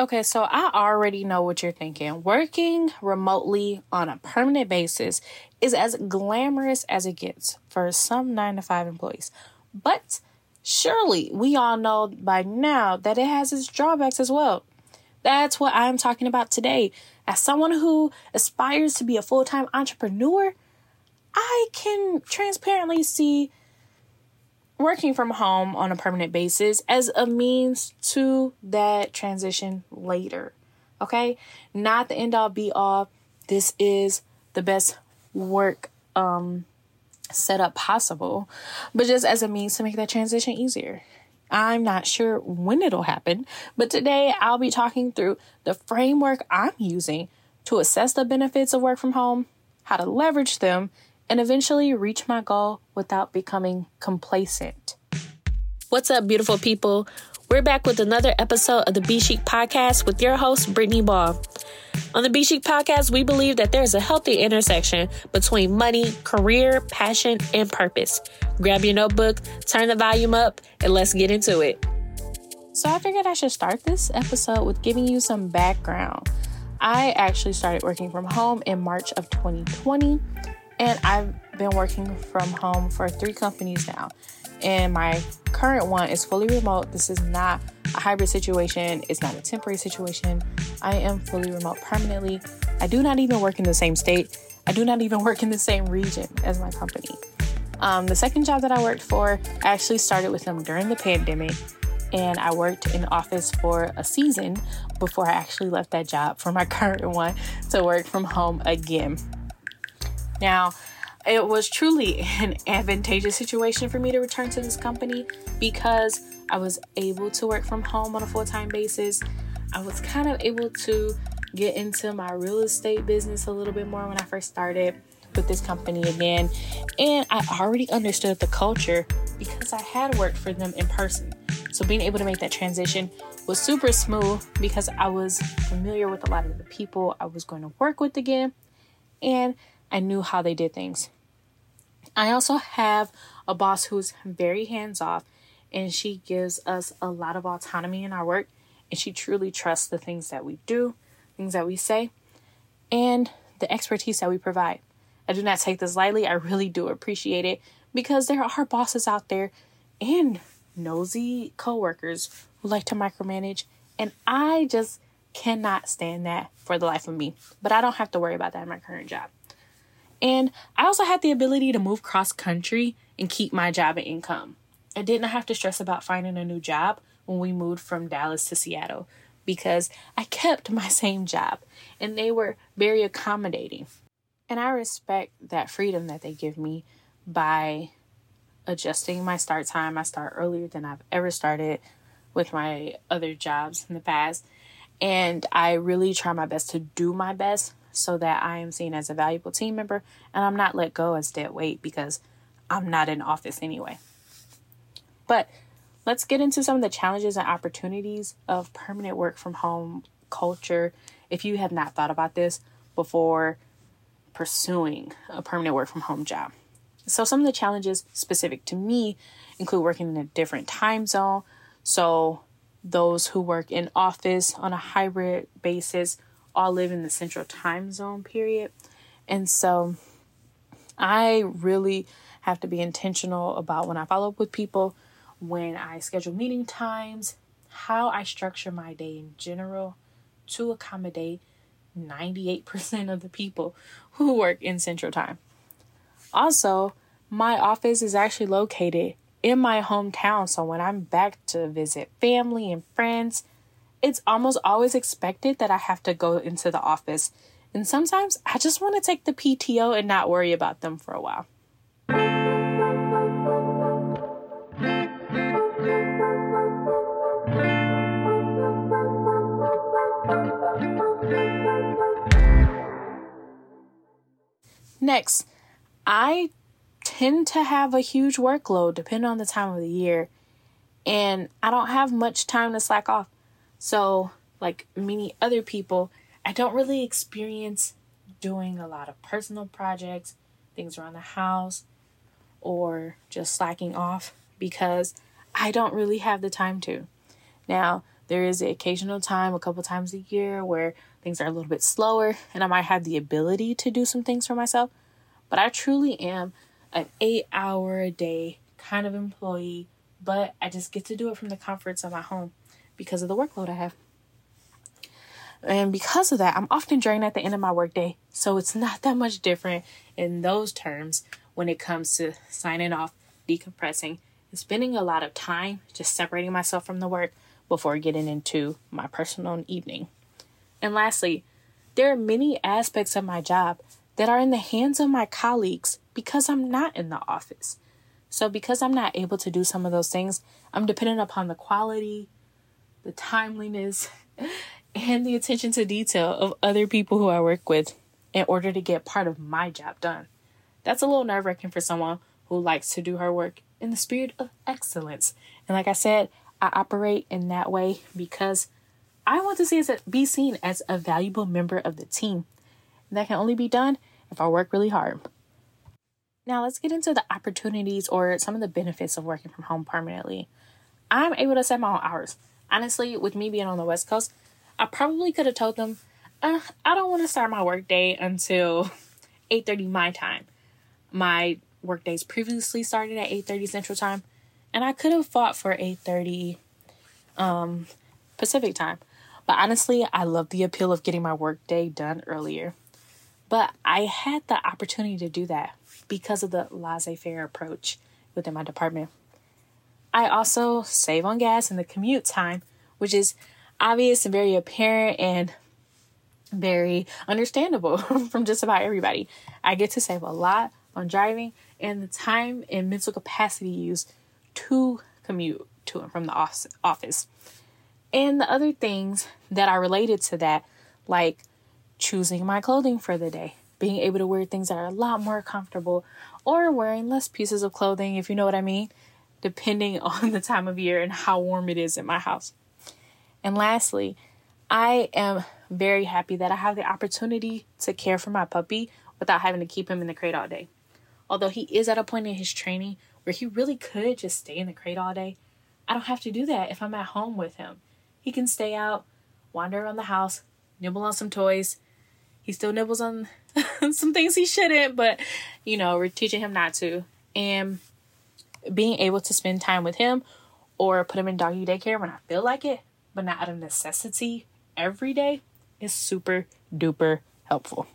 Okay, so I already know what you're thinking. Working remotely on a permanent basis is as glamorous as it gets for some nine to five employees. But surely we all know by now that it has its drawbacks as well. That's what I'm talking about today. As someone who aspires to be a full time entrepreneur, I can transparently see working from home on a permanent basis as a means to that transition later. Okay? Not the end all be all. This is the best work um setup possible, but just as a means to make that transition easier. I'm not sure when it'll happen, but today I'll be talking through the framework I'm using to assess the benefits of work from home, how to leverage them, and eventually reach my goal without becoming complacent. What's up, beautiful people? We're back with another episode of the Be Chic Podcast with your host, Brittany Ball. On the Be Chic Podcast, we believe that there's a healthy intersection between money, career, passion, and purpose. Grab your notebook, turn the volume up, and let's get into it. So, I figured I should start this episode with giving you some background. I actually started working from home in March of 2020 and I've been working from home for three companies now. And my current one is fully remote. This is not a hybrid situation, it's not a temporary situation. I am fully remote permanently. I do not even work in the same state, I do not even work in the same region as my company. Um, the second job that I worked for, I actually started with them during the pandemic, and I worked in office for a season before I actually left that job for my current one to work from home again. Now, it was truly an advantageous situation for me to return to this company because I was able to work from home on a full time basis. I was kind of able to get into my real estate business a little bit more when I first started with this company again. And I already understood the culture because I had worked for them in person. So being able to make that transition was super smooth because I was familiar with a lot of the people I was going to work with again. And I knew how they did things. I also have a boss who's very hands off and she gives us a lot of autonomy in our work and she truly trusts the things that we do, things that we say, and the expertise that we provide. I do not take this lightly. I really do appreciate it because there are bosses out there and nosy coworkers who like to micromanage and I just cannot stand that for the life of me. But I don't have to worry about that in my current job. And I also had the ability to move cross country and keep my job and income. I didn't have to stress about finding a new job when we moved from Dallas to Seattle because I kept my same job and they were very accommodating. And I respect that freedom that they give me by adjusting my start time. I start earlier than I've ever started with my other jobs in the past. And I really try my best to do my best so that I am seen as a valuable team member and I'm not let go as dead weight because I'm not in office anyway. But let's get into some of the challenges and opportunities of permanent work from home culture if you have not thought about this before pursuing a permanent work from home job. So, some of the challenges specific to me include working in a different time zone. So, those who work in office on a hybrid basis all live in the central time zone period. And so I really have to be intentional about when I follow up with people, when I schedule meeting times, how I structure my day in general to accommodate 98% of the people who work in central time. Also, my office is actually located in my hometown, so when I'm back to visit family and friends, it's almost always expected that I have to go into the office. And sometimes I just want to take the PTO and not worry about them for a while. Next, I tend to have a huge workload depending on the time of the year, and I don't have much time to slack off. So, like many other people, I don't really experience doing a lot of personal projects, things around the house, or just slacking off because I don't really have the time to. Now, There is the occasional time, a couple times a year, where things are a little bit slower and I might have the ability to do some things for myself. But I truly am an eight hour a day kind of employee, but I just get to do it from the comforts of my home because of the workload I have. And because of that, I'm often drained at the end of my workday. So it's not that much different in those terms when it comes to signing off, decompressing, and spending a lot of time just separating myself from the work before getting into my personal evening. And lastly, there are many aspects of my job that are in the hands of my colleagues because I'm not in the office. So, because I'm not able to do some of those things, I'm dependent upon the quality, the timeliness, and the attention to detail of other people who I work with in order to get part of my job done. That's a little nerve wracking for someone who likes to do her work in the spirit of excellence. And like I said, I operate in that way because I want to see as a, be seen as a valuable member of the team. And that can only be done if I work really hard. Now let's get into the opportunities or some of the benefits of working from home permanently. I'm able to set my own hours. Honestly, with me being on the West Coast, I probably could have told them, uh, I don't want to start my workday until 8:30 my time. My workdays previously started at 8:30 Central Time, and I could have fought for 8:30 um, Pacific Time. But honestly, I love the appeal of getting my workday done earlier. But I had the opportunity to do that because of the laissez faire approach within my department. I also save on gas and the commute time, which is obvious and very apparent and very understandable from just about everybody. I get to save a lot on driving and the time and mental capacity used to commute to and from the office. And the other things that are related to that, like choosing my clothing for the day, being able to wear things that are a lot more comfortable, or wearing less pieces of clothing, if you know what I mean, depending on the time of year and how warm it is in my house. And lastly, I am very happy that I have the opportunity to care for my puppy without having to keep him in the crate all day. Although he is at a point in his training where he really could just stay in the crate all day, I don't have to do that if I'm at home with him. He can stay out, wander around the house, nibble on some toys. He still nibbles on some things he shouldn't, but you know, we're teaching him not to. And being able to spend time with him or put him in doggy daycare when I feel like it but not out of necessity every day is super duper helpful.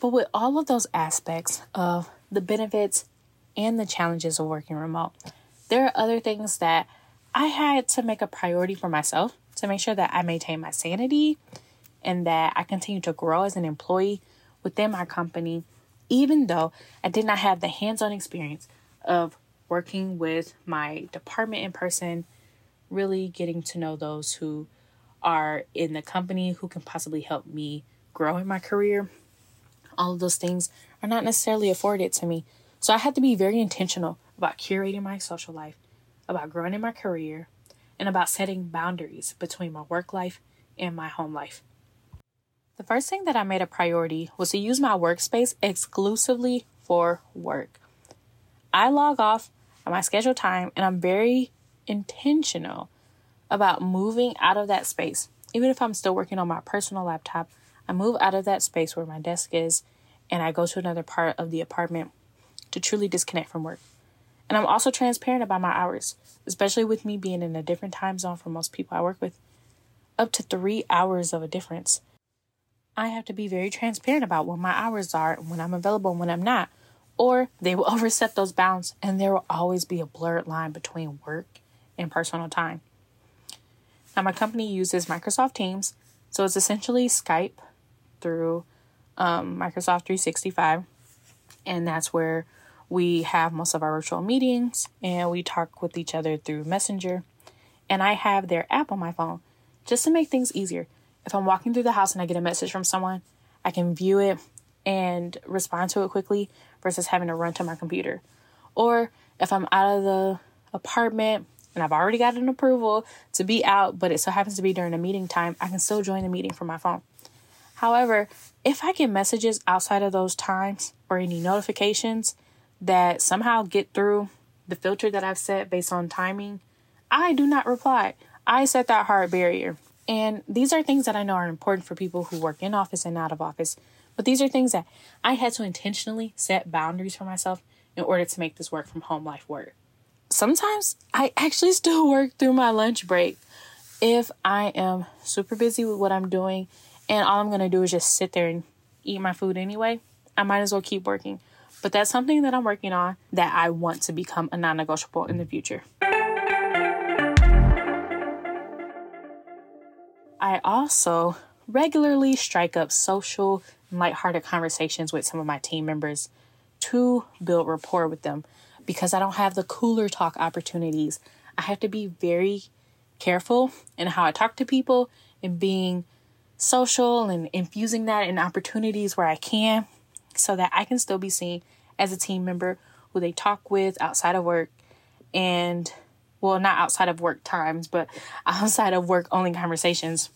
But with all of those aspects of the benefits and the challenges of working remote, there are other things that I had to make a priority for myself to make sure that I maintain my sanity and that I continue to grow as an employee within my company, even though I did not have the hands on experience of working with my department in person, really getting to know those who are in the company who can possibly help me grow in my career. All of those things are not necessarily afforded to me. So I had to be very intentional about curating my social life, about growing in my career, and about setting boundaries between my work life and my home life. The first thing that I made a priority was to use my workspace exclusively for work. I log off at my scheduled time and I'm very intentional about moving out of that space. Even if I'm still working on my personal laptop, I move out of that space where my desk is and I go to another part of the apartment to truly disconnect from work. And I'm also transparent about my hours, especially with me being in a different time zone from most people I work with, up to three hours of a difference. I have to be very transparent about what my hours are, when I'm available and when I'm not, or they will overstep those bounds and there will always be a blurred line between work and personal time. Now, my company uses Microsoft Teams, so it's essentially Skype through um, Microsoft 365, and that's where we have most of our virtual meetings and we talk with each other through Messenger. And I have their app on my phone just to make things easier. If I'm walking through the house and I get a message from someone, I can view it and respond to it quickly versus having to run to my computer. Or if I'm out of the apartment and I've already got an approval to be out, but it so happens to be during a meeting time, I can still join the meeting from my phone. However, if I get messages outside of those times or any notifications that somehow get through the filter that I've set based on timing, I do not reply. I set that hard barrier. And these are things that I know are important for people who work in office and out of office. But these are things that I had to intentionally set boundaries for myself in order to make this work from home life work. Sometimes I actually still work through my lunch break if I am super busy with what I'm doing and all I'm going to do is just sit there and eat my food anyway. I might as well keep working. But that's something that I'm working on that I want to become a non negotiable in the future. I also regularly strike up social lighthearted conversations with some of my team members to build rapport with them because I don't have the cooler talk opportunities. I have to be very careful in how I talk to people and being social and infusing that in opportunities where I can so that I can still be seen as a team member who they talk with outside of work and well not outside of work times but outside of work only conversations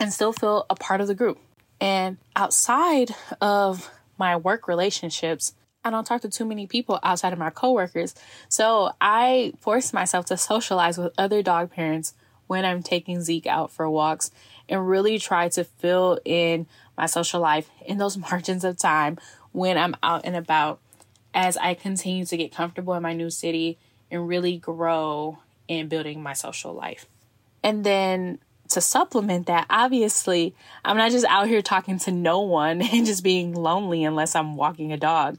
and still feel a part of the group. And outside of my work relationships, I don't talk to too many people outside of my coworkers. So I force myself to socialize with other dog parents when I'm taking Zeke out for walks and really try to fill in my social life in those margins of time when I'm out and about as I continue to get comfortable in my new city and really grow in building my social life. And then to supplement that, obviously, I'm not just out here talking to no one and just being lonely unless I'm walking a dog,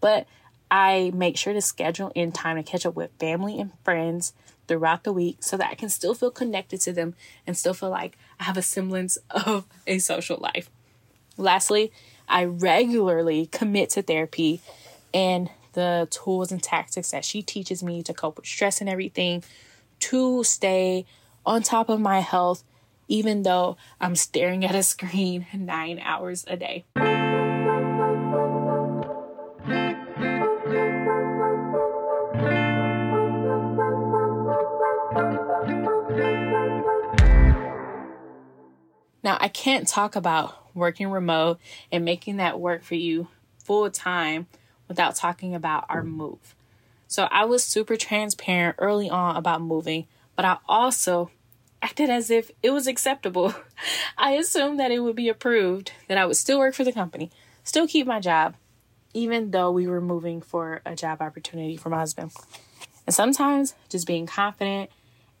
but I make sure to schedule in time to catch up with family and friends throughout the week so that I can still feel connected to them and still feel like I have a semblance of a social life. Lastly, I regularly commit to therapy and the tools and tactics that she teaches me to cope with stress and everything to stay on top of my health even though I'm staring at a screen nine hours a day. Now, I can't talk about working remote and making that work for you full time without talking about our move. So, I was super transparent early on about moving, but I also acted as if it was acceptable. I assumed that it would be approved, that I would still work for the company, still keep my job, even though we were moving for a job opportunity for my husband. And sometimes just being confident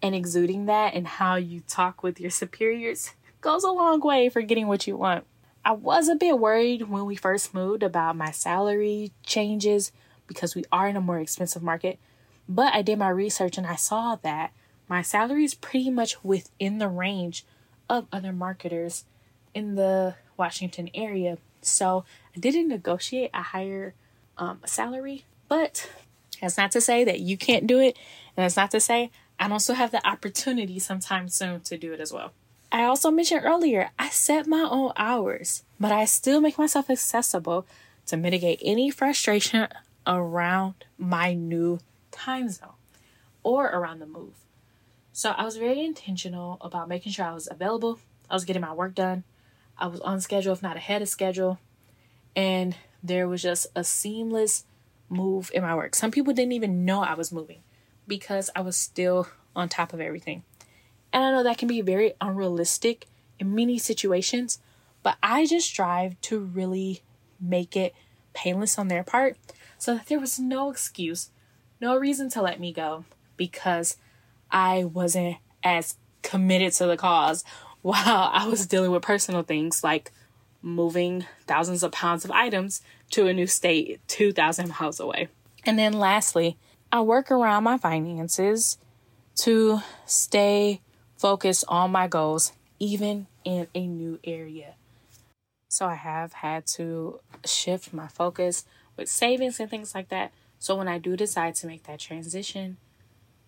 and exuding that and how you talk with your superiors goes a long way for getting what you want. I was a bit worried when we first moved about my salary changes because we are in a more expensive market, but I did my research and I saw that my salary is pretty much within the range of other marketers in the Washington area. So I didn't negotiate a higher um, salary, but that's not to say that you can't do it. And that's not to say I don't still have the opportunity sometime soon to do it as well. I also mentioned earlier, I set my own hours, but I still make myself accessible to mitigate any frustration around my new time zone or around the move. So I was very intentional about making sure I was available. I was getting my work done. I was on schedule, if not ahead of schedule. And there was just a seamless move in my work. Some people didn't even know I was moving because I was still on top of everything. And I know that can be very unrealistic in many situations, but I just strive to really make it painless on their part so that there was no excuse, no reason to let me go because I wasn't as committed to the cause while I was dealing with personal things like moving thousands of pounds of items to a new state 2,000 miles away. And then lastly, I work around my finances to stay focused on my goals, even in a new area. So I have had to shift my focus with savings and things like that. So when I do decide to make that transition,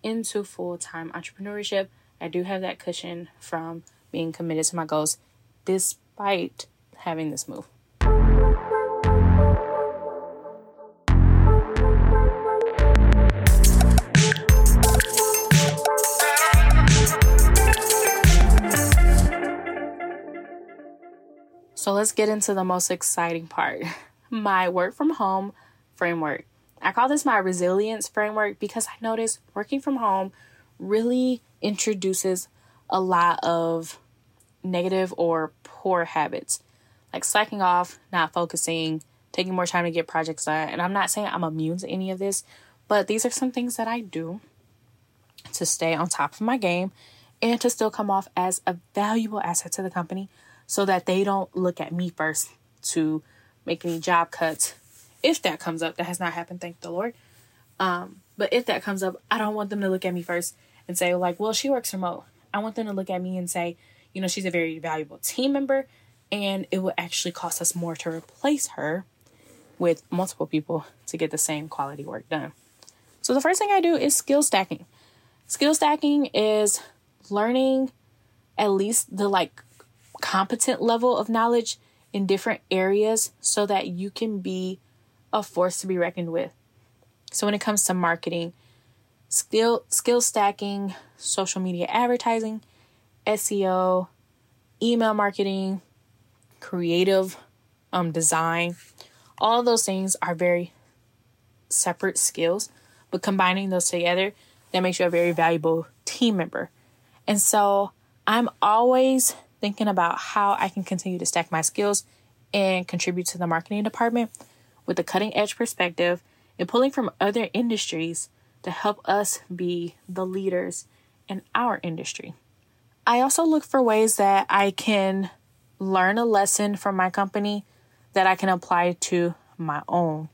into full time entrepreneurship, I do have that cushion from being committed to my goals despite having this move. So let's get into the most exciting part my work from home framework. I call this my resilience framework because I notice working from home really introduces a lot of negative or poor habits like slacking off, not focusing, taking more time to get projects done. And I'm not saying I'm immune to any of this, but these are some things that I do to stay on top of my game and to still come off as a valuable asset to the company so that they don't look at me first to make any job cuts. If that comes up, that has not happened, thank the Lord. Um, but if that comes up, I don't want them to look at me first and say, like, well, she works remote. I want them to look at me and say, you know, she's a very valuable team member and it will actually cost us more to replace her with multiple people to get the same quality work done. So the first thing I do is skill stacking. Skill stacking is learning at least the like competent level of knowledge in different areas so that you can be a force to be reckoned with. So when it comes to marketing, skill skill stacking, social media advertising, SEO, email marketing, creative um, design, all those things are very separate skills, but combining those together, that makes you a very valuable team member. And so I'm always thinking about how I can continue to stack my skills and contribute to the marketing department with a cutting edge perspective and pulling from other industries to help us be the leaders in our industry. I also look for ways that I can learn a lesson from my company that I can apply to my own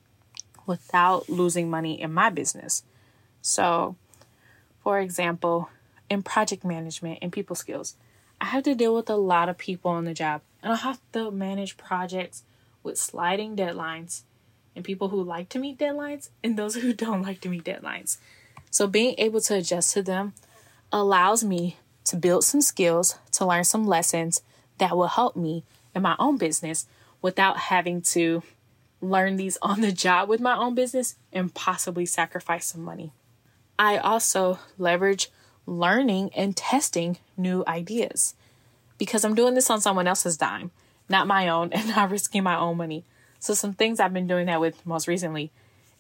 without losing money in my business. So, for example, in project management and people skills, I have to deal with a lot of people on the job, and I have to manage projects with sliding deadlines and people who like to meet deadlines and those who don't like to meet deadlines. So, being able to adjust to them allows me to build some skills, to learn some lessons, that will help me in my own business without having to learn these on the job with my own business and possibly sacrifice some money. I also leverage learning and testing new ideas because I'm doing this on someone else's dime, not my own, and not risking my own money. So, some things I've been doing that with most recently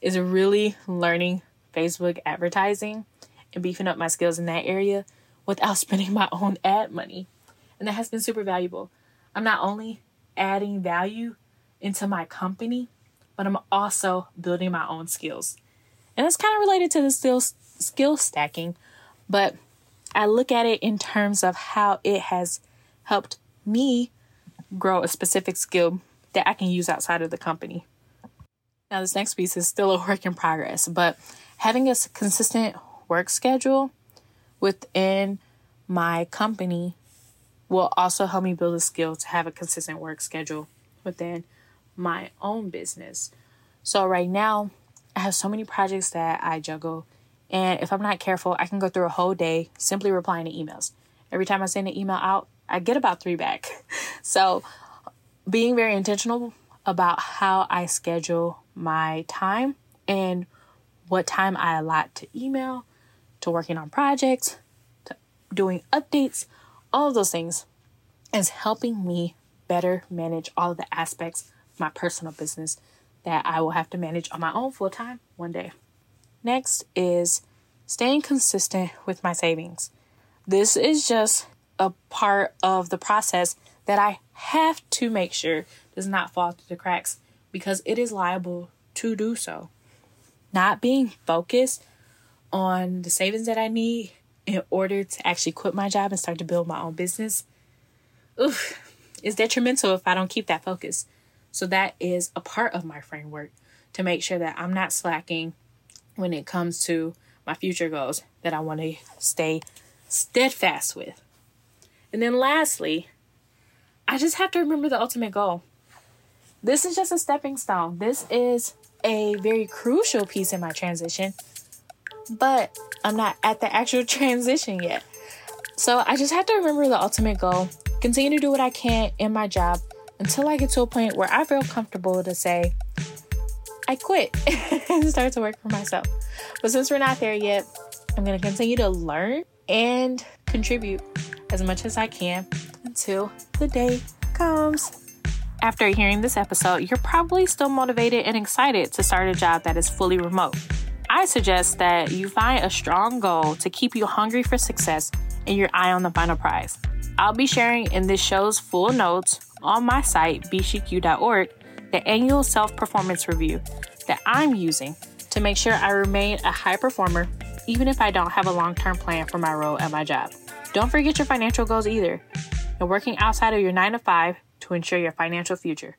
is really learning Facebook advertising and beefing up my skills in that area without spending my own ad money. And that has been super valuable. I'm not only adding value into my company, but I'm also building my own skills. And it's kind of related to the skill, skill stacking, but I look at it in terms of how it has helped me grow a specific skill that I can use outside of the company. Now, this next piece is still a work in progress, but having a consistent work schedule within my company will also help me build a skill to have a consistent work schedule within my own business. So, right now, I have so many projects that I juggle, and if I'm not careful, I can go through a whole day simply replying to emails. Every time I send an email out, I get about three back. So, being very intentional about how I schedule my time and what time I allot to email, to working on projects, to doing updates, all of those things is helping me better manage all of the aspects of my personal business that I will have to manage on my own full time one day. Next is staying consistent with my savings. This is just a part of the process that I have to make sure does not fall through the cracks because it is liable to do so. Not being focused on the savings that I need in order to actually quit my job and start to build my own business, oof, is detrimental if I don't keep that focus. So that is a part of my framework to make sure that I'm not slacking when it comes to my future goals that I want to stay steadfast with. And then lastly, I just have to remember the ultimate goal. This is just a stepping stone. This is a very crucial piece in my transition but I'm not at the actual transition yet. So I just have to remember the ultimate goal, continue to do what I can in my job until I get to a point where I feel comfortable to say, I quit and start to work for myself. But since we're not there yet, I'm going to continue to learn and contribute as much as I can until the day comes. After hearing this episode, you're probably still motivated and excited to start a job that is fully remote. I suggest that you find a strong goal to keep you hungry for success and your eye on the final prize. I'll be sharing in this show's full notes on my site, bcq.org, the annual self performance review that I'm using to make sure I remain a high performer, even if I don't have a long term plan for my role at my job. Don't forget your financial goals either, and working outside of your 9 to 5 to ensure your financial future.